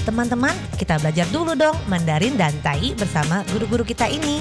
Teman-teman, kita belajar dulu dong Mandarin dan Tai bersama guru-guru kita ini.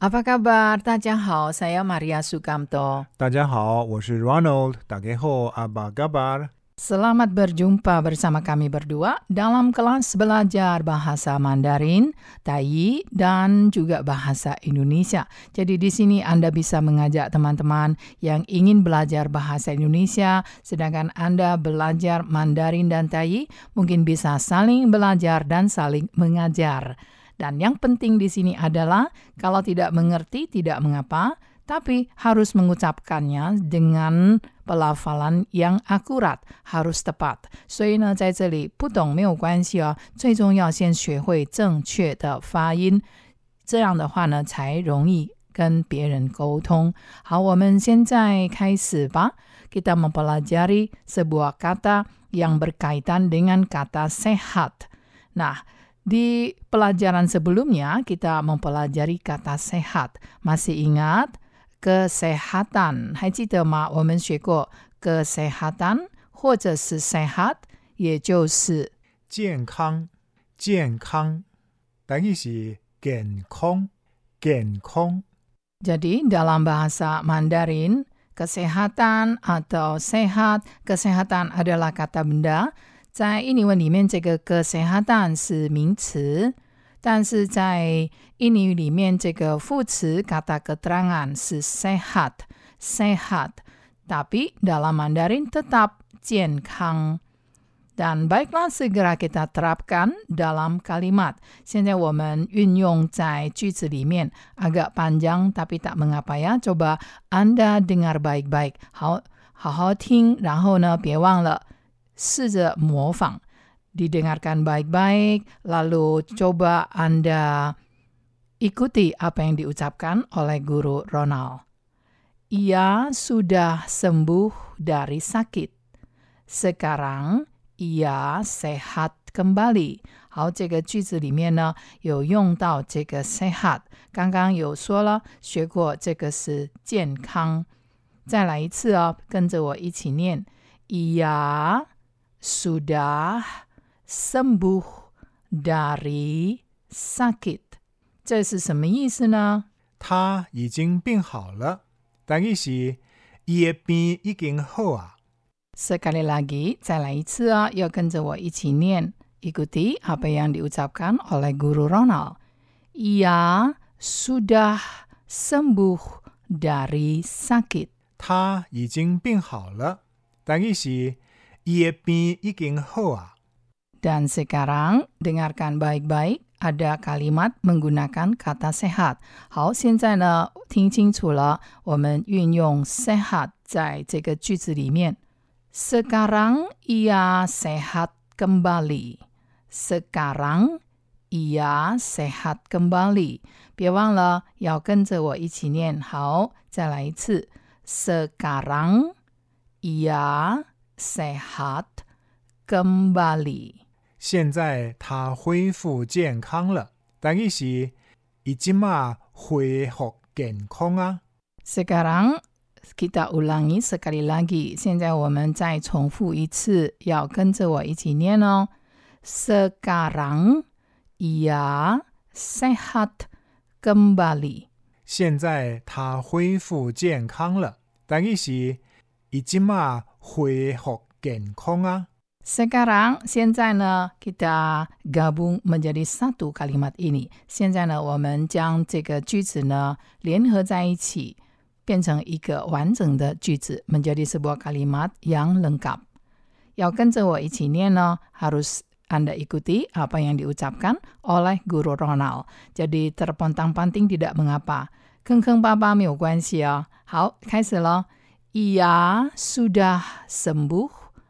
Apa kabar? Tadjahau, saya Maria Sukamto. Tadjahau, saya Ronald. Tadjahau, apa kabar? Selamat berjumpa bersama kami berdua dalam kelas belajar bahasa Mandarin, Tai, dan juga bahasa Indonesia. Jadi di sini Anda bisa mengajak teman-teman yang ingin belajar bahasa Indonesia, sedangkan Anda belajar Mandarin dan Tai, mungkin bisa saling belajar dan saling mengajar. Dan yang penting di sini adalah kalau tidak mengerti tidak mengapa, tapi harus mengucapkannya dengan pelafalan yang akurat, harus tepat. 所以呢，在这里不懂没有关系哦，最重要先学会正确的发音，这样的话呢，才容易跟别人沟通。好，我们现在开始吧。Kita mempelajari sebuah kata yang berkaitan dengan kata sehat. Nah, di pelajaran sebelumnya kita mempelajari kata sehat. Masih ingat kesehatan？还记得吗？我们学过 kesehatan 或者是 sehat，也就是健康，健康，等于是健康，健康。 Jadi dalam bahasa Mandarin, kesehatan atau sehat, kesehatan adalah kata benda. 在印尼文里面，这个 kesehatan 是名词， 但是在印尼语里面，这个副词 kata keterangan 是 sehat sehat，tapi dalam Mandarin tetap 健康。Dan baiklah segera kita terapkan dalam kalimat. 现在我们运用在句子里面，agak panjang tapi tak mengapa ya. Coba Anda dengar baik-baik，好好好听，然后呢，别忘了试着模仿。 didengarkan baik-baik, lalu coba Anda ikuti apa yang diucapkan oleh guru Ronald. Ia sudah sembuh dari sakit. Sekarang ia sehat kembali. 好，这个句子里面呢有用到这个 sehat，刚刚有说了，学过这个是健康。再来一次哦，跟着我一起念：Ia sudah sembuh dari sakit，这是什么意思呢？他已经病好了，等于是伊的病已经好啊。 Sekali lagi, 再来一次啊，要跟着我一起念，ikuti apa yang diucapkan oleh guru Ronald. Ia sudah sembuh dari sakit. 他已经病好了，等于是伊的病已经好啊。 Dan sekarang dengarkan baik-baik, ada kalimat menggunakan kata sehat. 好，现在呢，听清楚了，我们运用 sehat 在这个句子里面。Sekarang ia sehat kembali. Sekarang ia sehat kembali. 别忘了要跟着我一起念。好，再来一次。Sekarang ia sehat kembali. 现在他恢复健康了，等于是已经嘛恢复健康啊。Sekarang kita ulangi sekali lagi. 现在我们再重复一次，要跟着我一起念哦。Sekarang ia sehat kembali. 现在他恢复健康了，等于是已经嘛恢复健康啊。Sekarang, 现在呢，kita gabung menjadi satu kalimat ini. 现在呢，我们将这个句子呢联合在一起，变成一个完整的句子，menjadi sebuah kalimat yang lengkap. 要跟着我一起念呢，harus Anda ikuti apa yang diucapkan oleh Guru Ronald. Jadi terpontang-panting tidak mengapa. 坑坑巴巴没有关系哦。好，开始了。Ia sudah sembuh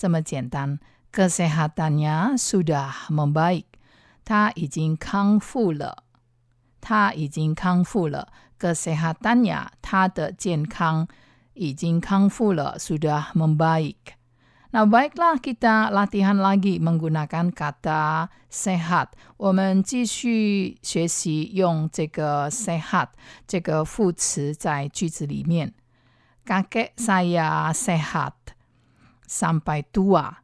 这么简单。kesehatannya sudah membaik，他已经康复了。他已经康复了。kesehatannya，他的健康已经康复了，sudah membaik。Nah, baiklah kita latihan lagi menggunakan kata sehat. 我们继续学习用这个 sehat 这个副词在句子里面。Kakek saya sehat sampai tua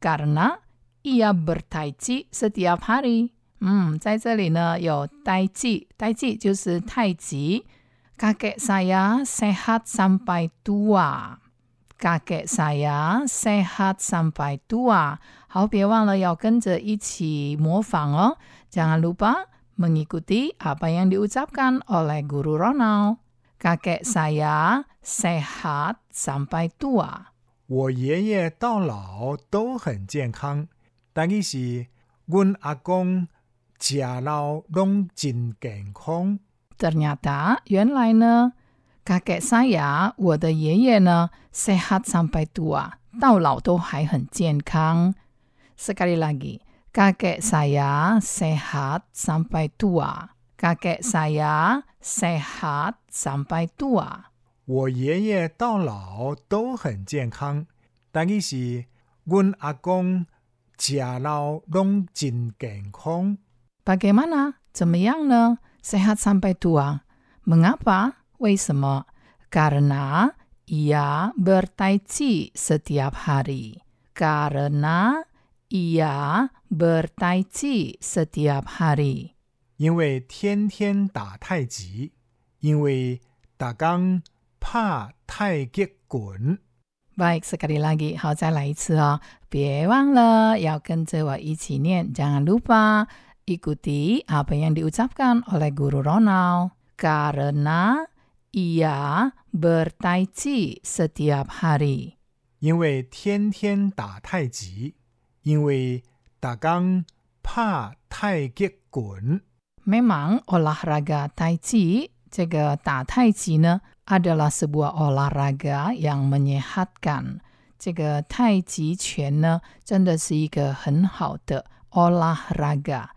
karena ia bertai setiap hari. 嗯，在这里呢有呆记，呆记就是太极。Kakek saya sehat sampai tua. Kakek saya sehat sampai tua. 好，别忘了要跟着一起模仿哦。Jangan lupa mengikuti apa yang diucapkan oleh Guru Ronald. Kakek saya sehat sampai tua. 我爷爷到老都很健康，但是阮阿公食老拢真健康。Ternyata 原来呢，kakek saya 我的爷爷呢 sehat sampai tua 到老都还很健康。Sekali lagi, kakek saya sehat sampai tua. Kakek saya sehat sampai tua. 我爷爷到老都很健康，但是阮阿公食老拢真健康。Bagaimana? 怎么样呢？Sehat sampai tua. Mengapa? 为什么？Karena ia bertai chi setiap hari. Karena ia bertai chi setiap hari. 因为天天打太极，因为打刚怕太极滚。Baik, sekali lagi. 好，再来一次哦。别忘了要跟着我一起念。Jangan lupa ikuti apa yang diucapkan oleh Guru Ronald. Karena ia bertai chi setiap hari. 因为天天打太极，因为打刚怕太极滚。Memang olahraga tai chi, 这个打太极呢 adalah sebuah olahraga yang menyehatkan. 这个太极拳呢，真的是一个很好的 olahraga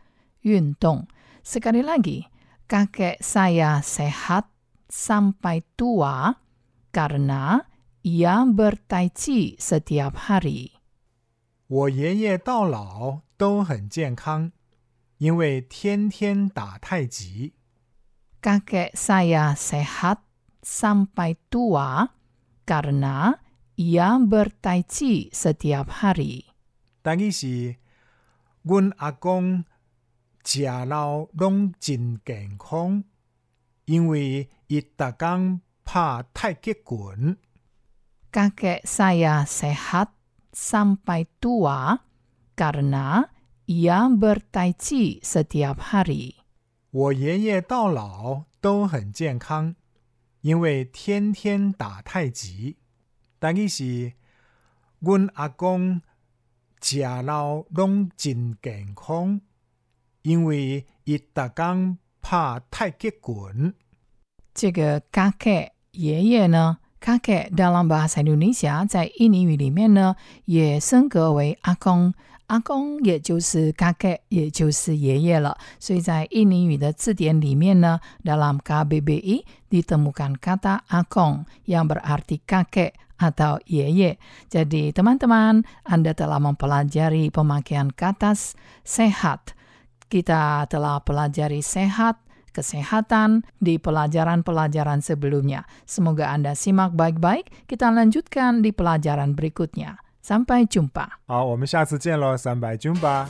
运动。Sekali lagi, kakek saya sehat sampai tua karena ia bertai chi setiap hari. 我爷爷到老都很健康，因为天天打太极。 Kakek saya sehat sampai tua karena ia bertai chi setiap hari. 但是，阮阿公食老拢真健康，因为伊逐工拍太极拳。 Kakek saya sehat sampai tua karena ia bertai chi setiap hari. 我爷爷到老都很健康， 因为天天打太极。但是，阮阿公食老拢真健康，因为伊逐工拍太极拳。这个大概爷爷呢，kakek dalam bahasa Indonesia 在印尼语里面呢也升格为阿公，阿公也就是 kakek，也就是爷爷了。所以在印尼语的字典里面呢，dalam KBBI ditemukan kata akong yang berarti kakek atau yeye. Jadi teman-teman, Anda telah mempelajari pemakaian kata sehat. Kita telah pelajari sehat, kesehatan di pelajaran-pelajaran sebelumnya. Semoga Anda simak baik-baik. Kita lanjutkan di pelajaran berikutnya. 三百九吧好我们下次见喽三百九吧